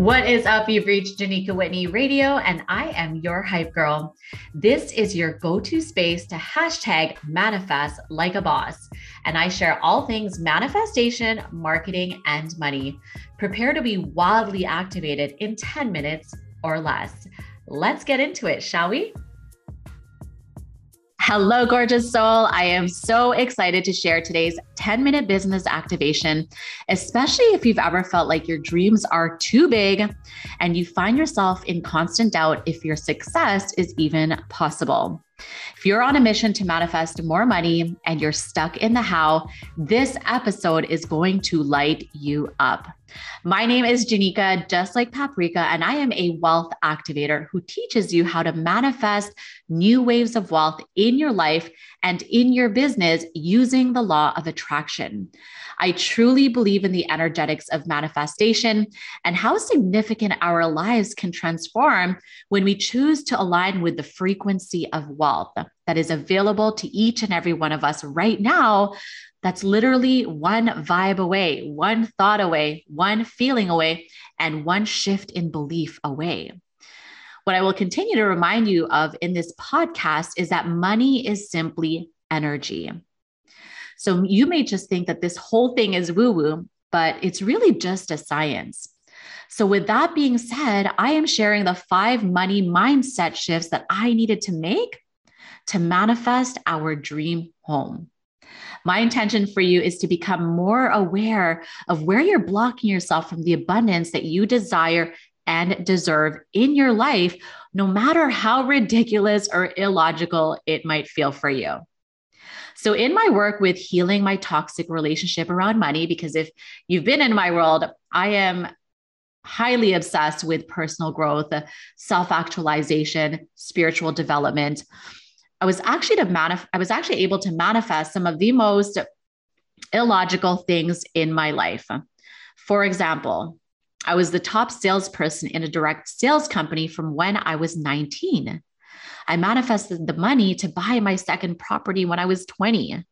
What is up? You've reached Genicca Whitney Radio, and I am your hype girl. This is your go to space to hashtag manifest like a boss. And I share all things manifestation, marketing, and money. Prepare to be wildly activated in 10 minutes or less. Let's get into it, shall we? Hello, gorgeous soul. I am so excited to share today's 10 minute business activation, especially if you've ever felt like your dreams are too big and you find yourself in constant doubt if your success is even possible. If you're on a mission to manifest more money and you're stuck in the how, this episode is going to light you up. My name is Genicca, just like Paprika, and I am a wealth activator who teaches you how to manifest new waves of wealth in your life and in your business using the law of attraction. I truly believe in the energetics of manifestation and how significant our lives can transform when we choose to align with the frequency of wealth that is available to each and every one of us right now. That's literally one vibe away, one thought away, one feeling away, and one shift in belief away. What I will continue to remind you of in this podcast is that money is simply energy. So you may just think that this whole thing is woo woo, but it's really just a science. So, with that being said, I am sharing the five money mindset shifts that I needed to make to manifest our dream home. My intention for you is to become more aware of where you're blocking yourself from the abundance that you desire and deserve in your life, no matter how ridiculous or illogical it might feel for you. So, in my work with healing my toxic relationship around money, because if you've been in my world, I am highly obsessed with personal growth, self actualization, spiritual development. I was actually to manif- I was actually able to manifest some of the most illogical things in my life. For example, I was the top salesperson in a direct sales company from when I was 19. I manifested the money to buy my second property when I was 20.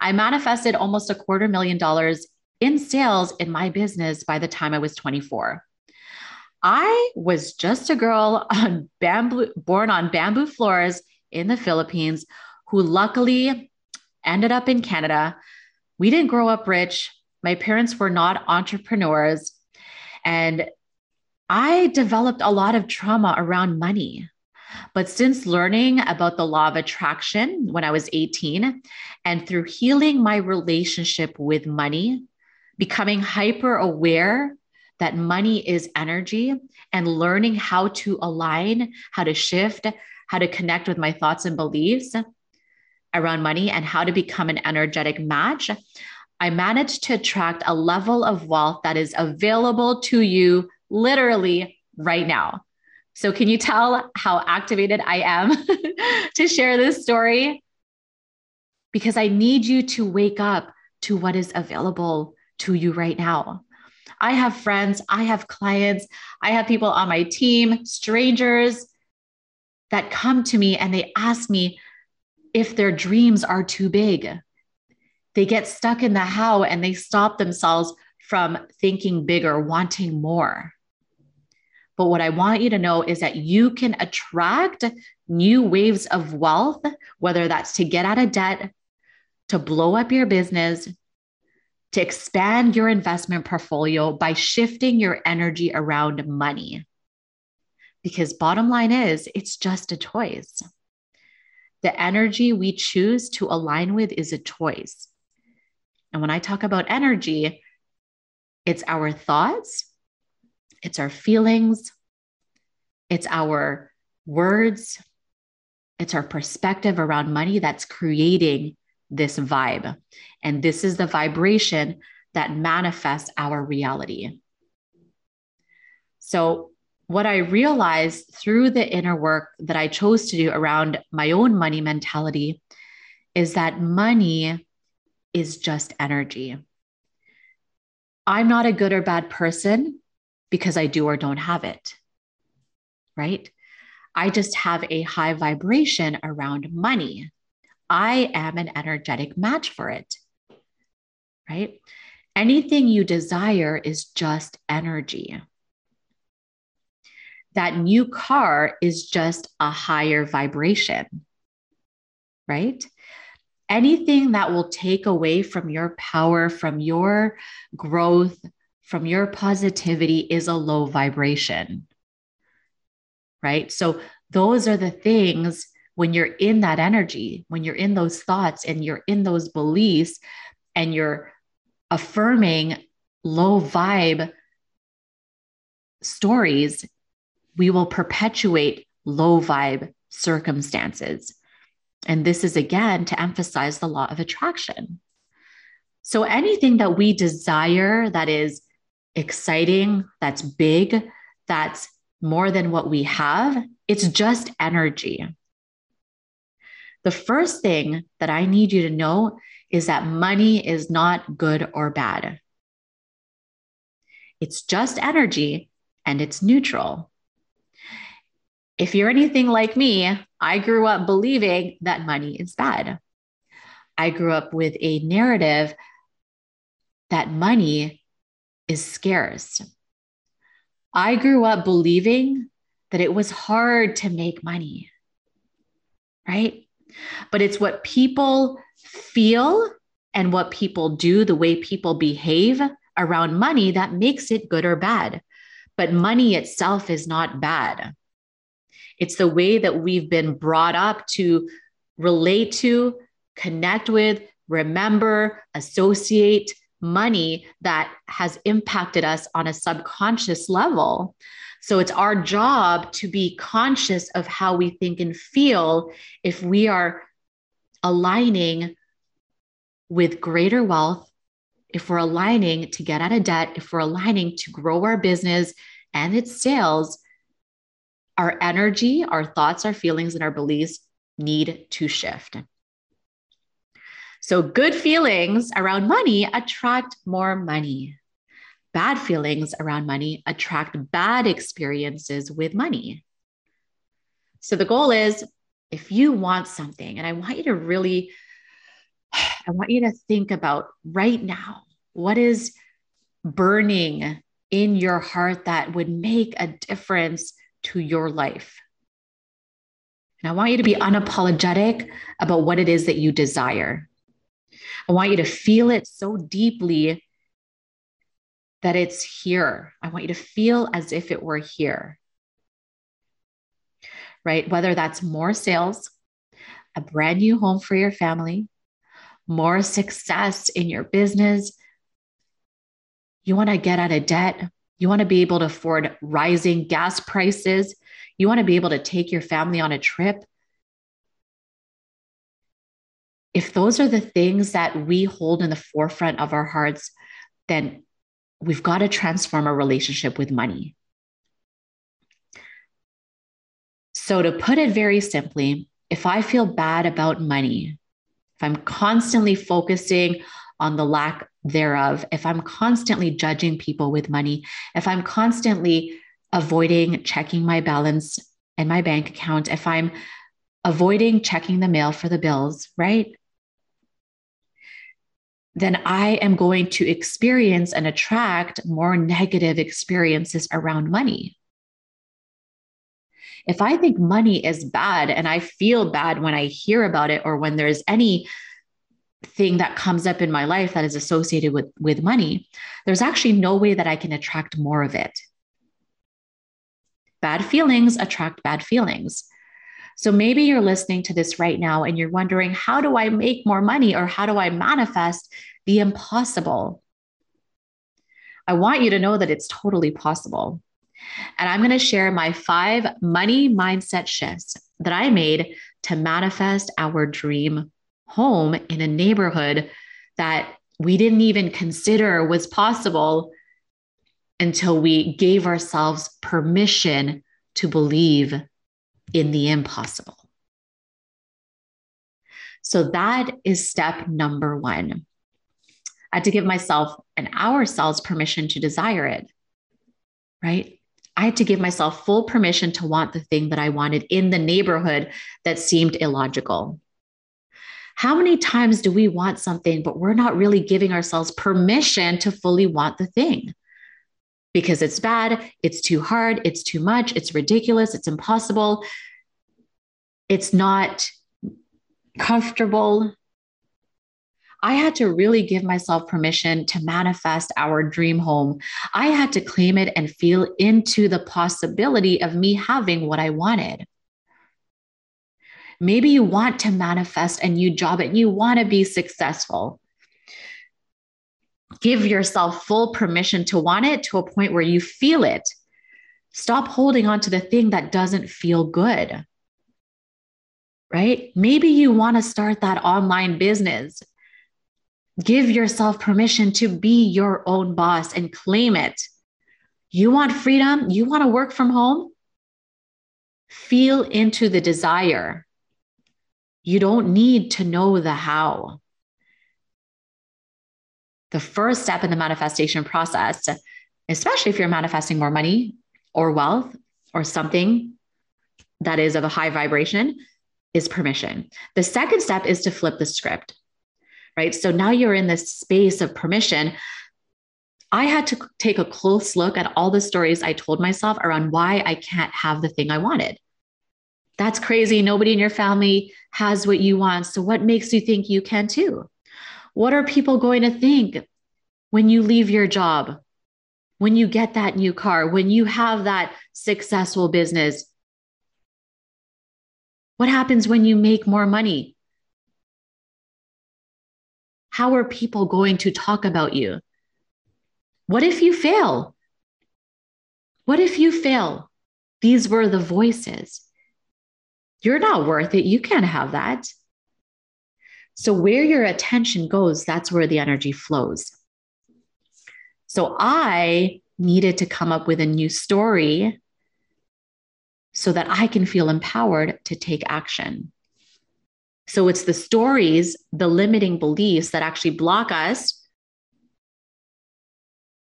I manifested almost a quarter million dollars in sales in my business by the time I was 24. I was just a girl on bamboo, born on bamboo floors in the Philippines who luckily ended up in Canada. We didn't grow up rich. My parents were not entrepreneurs. And I developed a lot of trauma around money. But since learning about the law of attraction when I was 18, and through healing my relationship with money, becoming hyper aware that money is energy, and learning how to align, how to shift, how to connect with my thoughts and beliefs around money, and how to become an energetic match, I managed to attract a level of wealth that is available to you literally right now. So, can you tell how activated I am to share this story? Because I need you to wake up to what is available to you right now. I have friends, I have clients, I have people on my team, strangers that come to me and they ask me if their dreams are too big. They get stuck in the how and they stop themselves from thinking bigger, wanting more. But what I want you to know is that you can attract new waves of wealth, whether that's to get out of debt, to blow up your business, to expand your investment portfolio by shifting your energy around money. Because bottom line is, it's just a choice. The energy we choose to align with is a choice. And when I talk about energy, it's our thoughts, it's our feelings, it's our words, it's our perspective around money that's creating this vibe. And this is the vibration that manifests our reality. So, what I realized through the inner work that I chose to do around my own money mentality is that money is just energy. I'm not a good or bad person because I do or don't have it. Right? I just have a high vibration around money. I am an energetic match for it. Right? Anything you desire is just energy. That new car is just a higher vibration, right? Anything that will take away from your power, from your growth, from your positivity is a low vibration, right? So, those are the things when you're in that energy, when you're in those thoughts and you're in those beliefs and you're affirming low vibe stories, we will perpetuate low vibe circumstances. And this is again to emphasize the law of attraction. So anything that we desire that is exciting, that's big, that's more than what we have, it's just energy. The first thing that I need you to know is that money is not good or bad. It's just energy and it's neutral. If you're anything like me, I grew up believing that money is bad. I grew up with a narrative that money is scarce. I grew up believing that it was hard to make money, right? But it's what people feel and what people do, the way people behave around money that makes it good or bad. But money itself is not bad. It's the way that we've been brought up to relate to, connect with, remember, associate money that has impacted us on a subconscious level. So it's our job to be conscious of how we think and feel if we are aligning with greater wealth, if we're aligning to get out of debt, if we're aligning to grow our business and its sales, our energy, our thoughts, our feelings, and our beliefs need to shift. So, good feelings around money attract more money. Bad feelings around money attract bad experiences with money. So, the goal is if you want something, and I want you to really, I want you to think about right now what is burning in your heart that would make a difference to your life. And I want you to be unapologetic about what it is that you desire. I want you to feel it so deeply that it's here. I want you to feel as if it were here. Right? Whether that's more sales, a brand new home for your family, more success in your business. You want to get out of debt. You want to be able to afford rising gas prices. You want to be able to take your family on a trip. If those are the things that we hold in the forefront of our hearts, then we've got to transform our relationship with money. So, to put it very simply, if I feel bad about money, if I'm constantly focusing on the lack thereof, if I'm constantly judging people with money, if I'm constantly avoiding checking my balance and my bank account, if I'm avoiding checking the mail for the bills, right? Then I am going to experience and attract more negative experiences around money. If I think money is bad and I feel bad when I hear about it or when there's any thing that comes up in my life that is associated with with money there's actually no way that i can attract more of it. Bad feelings attract bad feelings. So maybe you're listening to this right now and you're wondering how do i make more money or how do i manifest the impossible? I want you to know that it's totally possible. And i'm going to share my five money mindset shifts that i made to manifest our dream home in a neighborhood that we didn't even consider was possible until we gave ourselves permission to believe in the impossible. So that is step number one. I had to give myself and ourselves permission to desire it, right? I had to give myself full permission to want the thing that I wanted in the neighborhood that seemed illogical. How many times do we want something, but we're not really giving ourselves permission to fully want the thing? because it's bad, it's too hard, it's too much, it's ridiculous, it's impossible, it's not comfortable. I had to really give myself permission to manifest our dream home. I had to claim it and feel into the possibility of me having what I wanted. Maybe you want to manifest a new job and you want to be successful give yourself full permission to want it to a point where you feel it. Stop holding on to the thing that doesn't feel good. Right? Maybe you want to start that online business. Give yourself permission to be your own boss and claim it. You want freedom? You want to work from home? Feel into the desire. You don't need to know the how the first step in the manifestation process, especially if you're manifesting more money or wealth or something that is of a high vibration, is permission. The second step is to flip the script, right? So now you're in this space of permission. I had to take a close look at all the stories I told myself around why I can't have the thing I wanted. That's crazy. Nobody in your family has what you want. So, what makes you think you can too? What are people going to think when you leave your job? When you get that new car, when you have that successful business? What happens when you make more money? How are people going to talk about you? What if you fail? What if you fail? These were the voices. You're not worth it. You can't have that. So, where your attention goes, that's where the energy flows. So, I needed to come up with a new story so that I can feel empowered to take action. So, it's the stories, the limiting beliefs that actually block us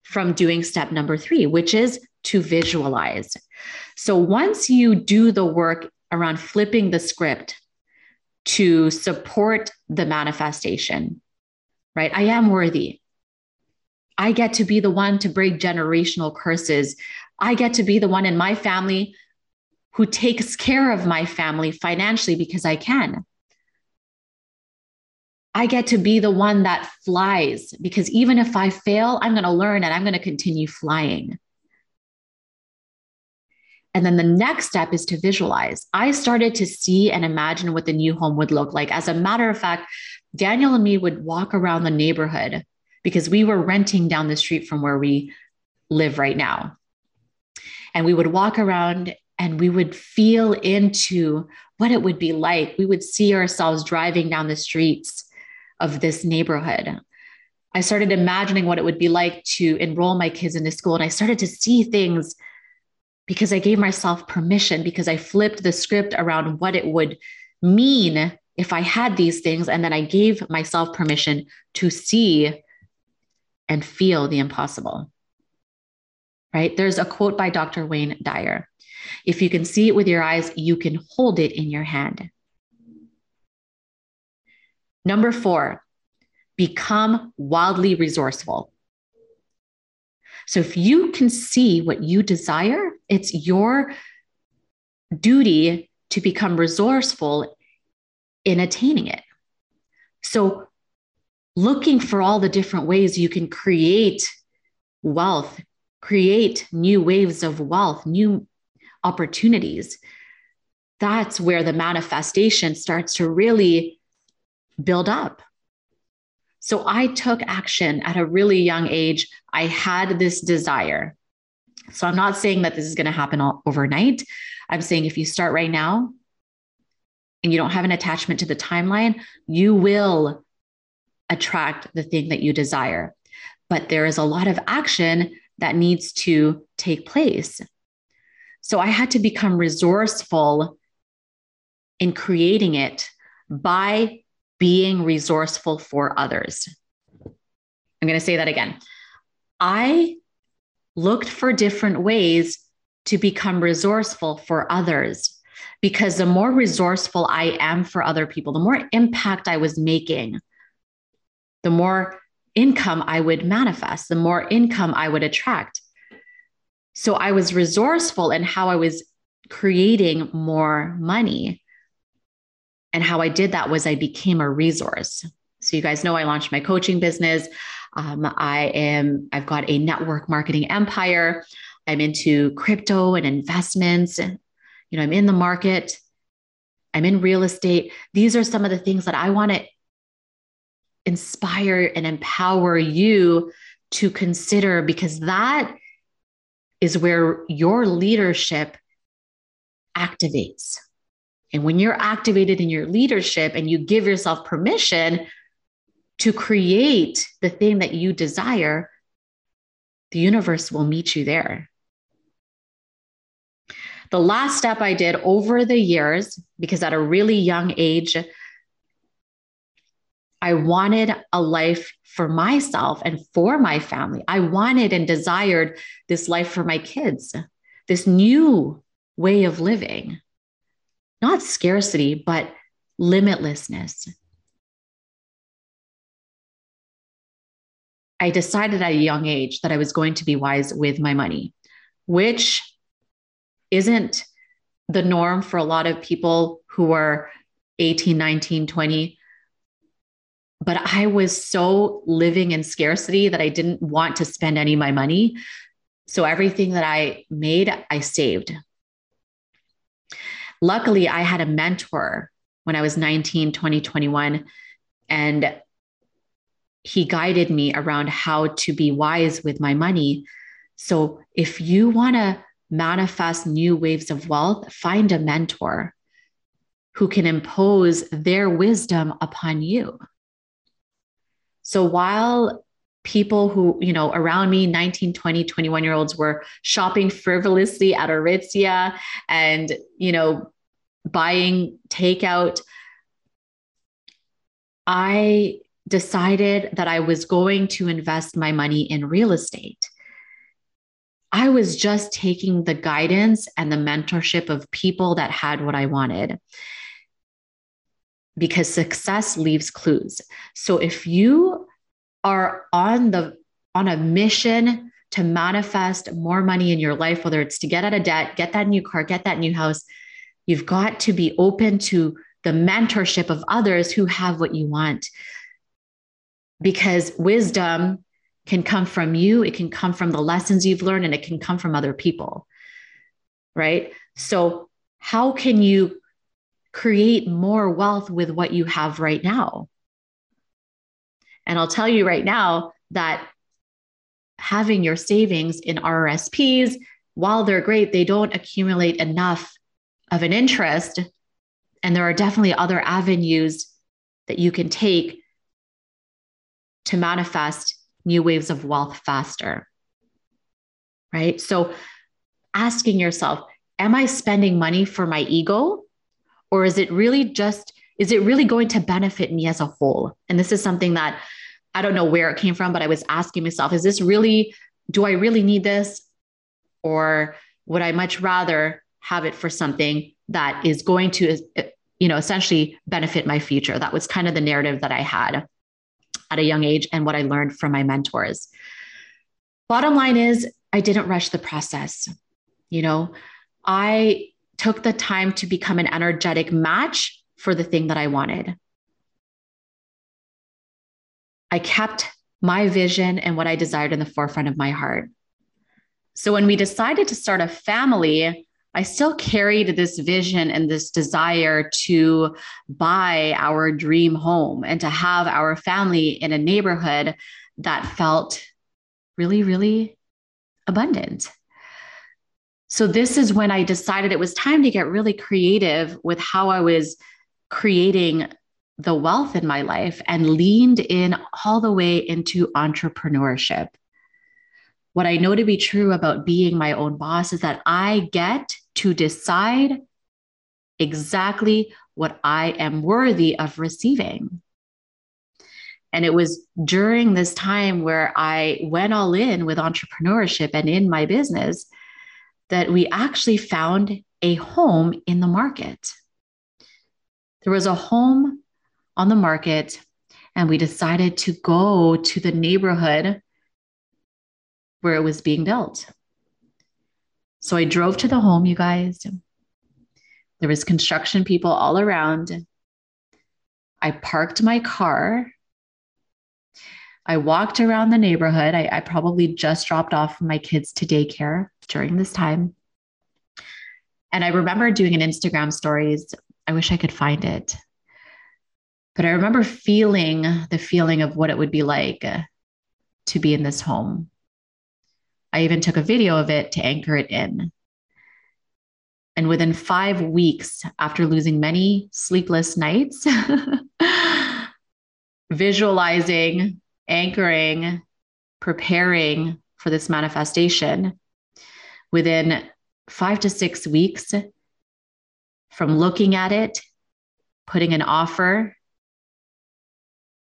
from doing step number three, which is to visualize. So, once you do the work around flipping the script, to support the manifestation, right? I am worthy. I get to be the one to break generational curses. I get to be the one in my family who takes care of my family financially because I can. I get to be the one that flies because even if I fail, I'm going to learn and I'm going to continue flying. And then the next step is to visualize. I started to see and imagine what the new home would look like. As a matter of fact, Daniel and me would walk around the neighborhood because we were renting down the street from where we live right now. And we would walk around and we would feel into what it would be like. We would see ourselves driving down the streets of this neighborhood. I started imagining what it would be like to enroll my kids into school. And I started to see things because I gave myself permission, because I flipped the script around what it would mean if I had these things. And then I gave myself permission to see and feel the impossible. Right? There's a quote by Dr. Wayne Dyer If you can see it with your eyes, you can hold it in your hand. Number four, become wildly resourceful. So if you can see what you desire, it's your duty to become resourceful in attaining it. So looking for all the different ways you can create wealth, create new waves of wealth, new opportunities. That's where the manifestation starts to really build up. So I took action at a really young age. I had this desire. So I'm not saying that this is going to happen all, overnight. I'm saying if you start right now and you don't have an attachment to the timeline, you will attract the thing that you desire. But there is a lot of action that needs to take place. So I had to become resourceful in creating it by being resourceful for others. I'm going to say that again. I looked for different ways to become resourceful for others because the more resourceful I am for other people, the more impact I was making, the more income I would manifest, the more income I would attract. So I was resourceful in how I was creating more money. And how I did that was I became a resource. So you guys know I launched my coaching business. Um, I am, I've got a network marketing empire. I'm into crypto and investments. And, you know, I'm in the market. I'm in real estate. These are some of the things that I want to inspire and empower you to consider because that is where your leadership activates. And when you're activated in your leadership and you give yourself permission to create the thing that you desire, the universe will meet you there. The last step I did over the years, because at a really young age, I wanted a life for myself and for my family. I wanted and desired this life for my kids, this new way of living, not scarcity, but limitlessness. I decided at a young age that I was going to be wise with my money, which isn't the norm for a lot of people who are 18, 19, 20 but I was so living in scarcity that I didn't want to spend any of my money. So everything that I made, I saved. Luckily, I had a mentor when I was 19, 20, 21, and he guided me around how to be wise with my money. So if you want to manifest new waves of wealth, find a mentor who can impose their wisdom upon you. So while people who, you know, around me, 19, 20, 21 year olds were shopping frivolously at Aritzia and, you know, buying takeout, I decided that I was going to invest my money in real estate. I was just taking the guidance and the mentorship of people that had what I wanted because success leaves clues. So if you are on the on a mission to manifest more money in your life whether it's to get out of debt, get that new car, get that new house, you've got to be open to the mentorship of others who have what you want. Because wisdom can come from you, it can come from the lessons you've learned, and it can come from other people. Right. So, how can you create more wealth with what you have right now. And I'll tell you right now that having your savings in RRSPs, while they're great, they don't accumulate enough of an interest. And there are definitely other avenues that you can take to manifest new waves of wealth faster. Right. So asking yourself, am I spending money for my ego or is it really just is it really going to benefit me as a whole and this is something that i don't know where it came from but i was asking myself is this really do i really need this or would i much rather have it for something that is going to you know essentially benefit my future that was kind of the narrative that i had at a young age and what i learned from my mentors bottom line is i didn't rush the process you know i took the time to become an energetic match for the thing that I wanted. I kept my vision and what I desired in the forefront of my heart. So when we decided to start a family, I still carried this vision and this desire to buy our dream home and to have our family in a neighborhood that felt really, really abundant. So, this is when I decided it was time to get really creative with how I was creating the wealth in my life and leaned in all the way into entrepreneurship. What I know to be true about being my own boss is that I get to decide exactly what I am worthy of receiving. And it was during this time where I went all in with entrepreneurship and in my business that we actually found a home in the market. There was a home on the market, and we decided to go to the neighborhood where it was being built. So I drove to the home, you guys. There was construction people all around. I parked my car. I walked around the neighborhood. I, I probably just dropped off my kids to daycare during this time. And I remember doing an Instagram stories. I wish I could find it. But I remember feeling the feeling of what it would be like to be in this home. I even took a video of it to anchor it in. And within five weeks, after losing many sleepless nights, visualizing, anchoring, preparing for this manifestation, within five to six weeks from looking at it, putting an offer,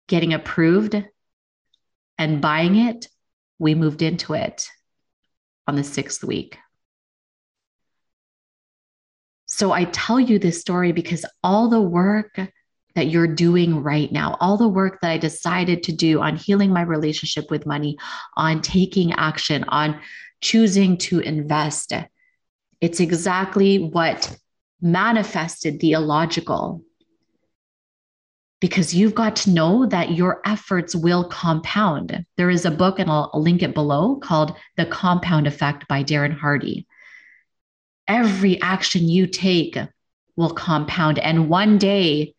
getting approved, and buying it, we moved into it on the sixth week. So I tell you this story because all the work that you're doing right now, all the work that I decided to do on healing my relationship with money, on taking action, on choosing to invest, it's exactly what manifested the illogical. Because you've got to know that your efforts will compound. There is a book, and I'll, link it below, called The Compound Effect by Darren Hardy. Every action you take will compound. And one day,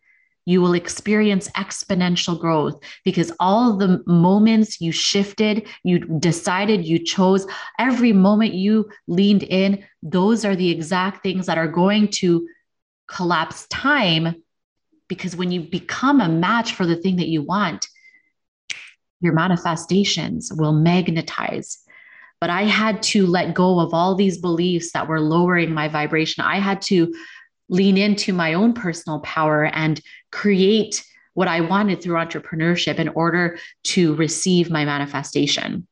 you will experience exponential growth because all the moments you shifted, you decided, you chose, every moment you leaned in, those are the exact things that are going to collapse time. Because when you become a match for the thing that you want, your manifestations will magnetize. But I had to let go of all these beliefs that were lowering my vibration. I had to lean into my own personal power and create what I wanted through entrepreneurship in order to receive my manifestation.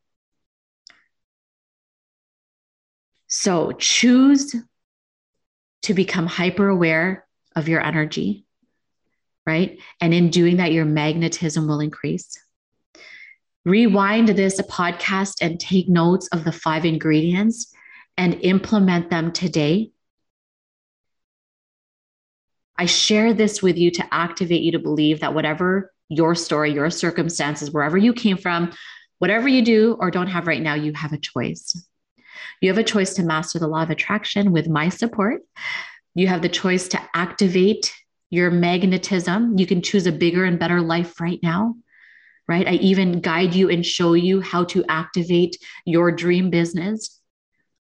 So choose to become hyper aware of your energy, right? And in doing that, your magnetism will increase. Rewind this podcast and take notes of the five ingredients and implement them today I share this with you to activate you to believe that whatever your story, your circumstances, wherever you came from, whatever you do or don't have right now, you have a choice. You have a choice to master the law of attraction with my support. You have the choice to activate your magnetism. You can choose a bigger and better life right now, right? I even guide you and show you how to activate your dream business.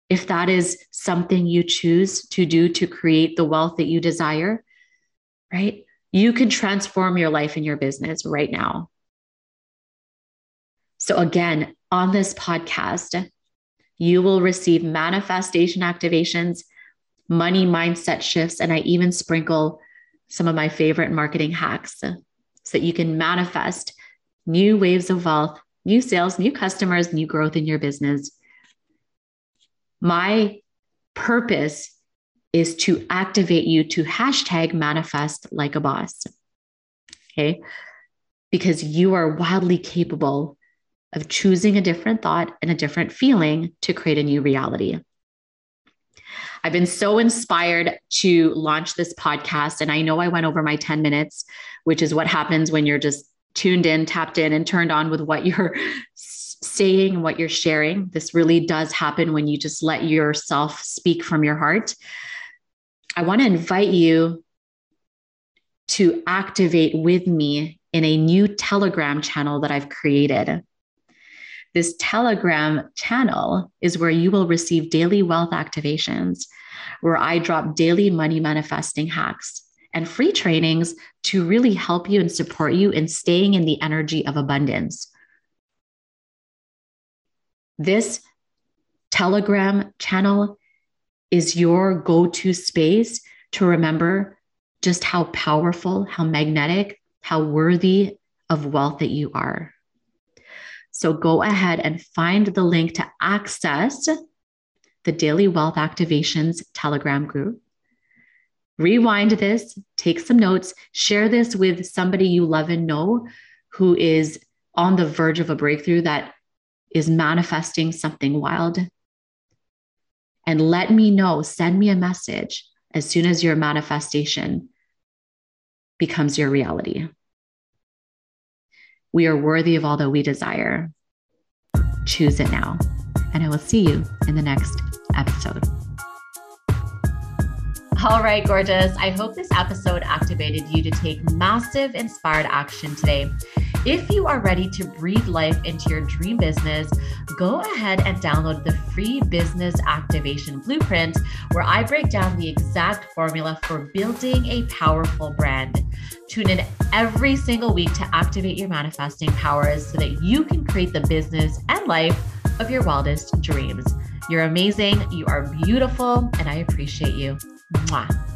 If that is something you choose to do to create the wealth that you desire, right? You can transform your life and your business right now. So, again, on this podcast, you will receive manifestation activations, money mindset shifts, and I even sprinkle some of my favorite marketing hacks uh, so that you can manifest new waves of wealth, new sales, new customers, new growth in your business. My purpose is to activate you to hashtag manifest like a boss. Okay. Because you are wildly capable of choosing a different thought and a different feeling to create a new reality. I've been so inspired to launch this podcast. And I know I went over my 10 minutes, which is what happens when you're just tuned in, tapped in, and turned on with what you're saying, what you're sharing. This really does happen when you just let yourself speak from your heart. I want to invite you to activate with me in a new Telegram channel that I've created. This Telegram channel is where you will receive daily wealth activations, where I drop daily money manifesting hacks and free trainings to really help you and support you in staying in the energy of abundance. This Telegram channel is your go to space to remember just how powerful, how magnetic, how worthy of wealth that you are. So go ahead and find the link to access the Daily Wealth Activations Telegram group. Rewind this, take some notes, share this with somebody you love and know who is on the verge of a breakthrough that is manifesting something wild and let me know, send me a message as soon as your manifestation becomes your reality. We are worthy of all that we desire. Choose it now. And I will see you in the next episode. All right, gorgeous. I hope this episode activated you to take massive inspired action today. If you are ready to breathe life into your dream business, go ahead and download the free business activation blueprint, where I break down the exact formula for building a powerful brand. Tune in every single week to activate your manifesting powers so that you can create the business and life of your wildest dreams. You're amazing, you are beautiful, and I appreciate you. Mwah.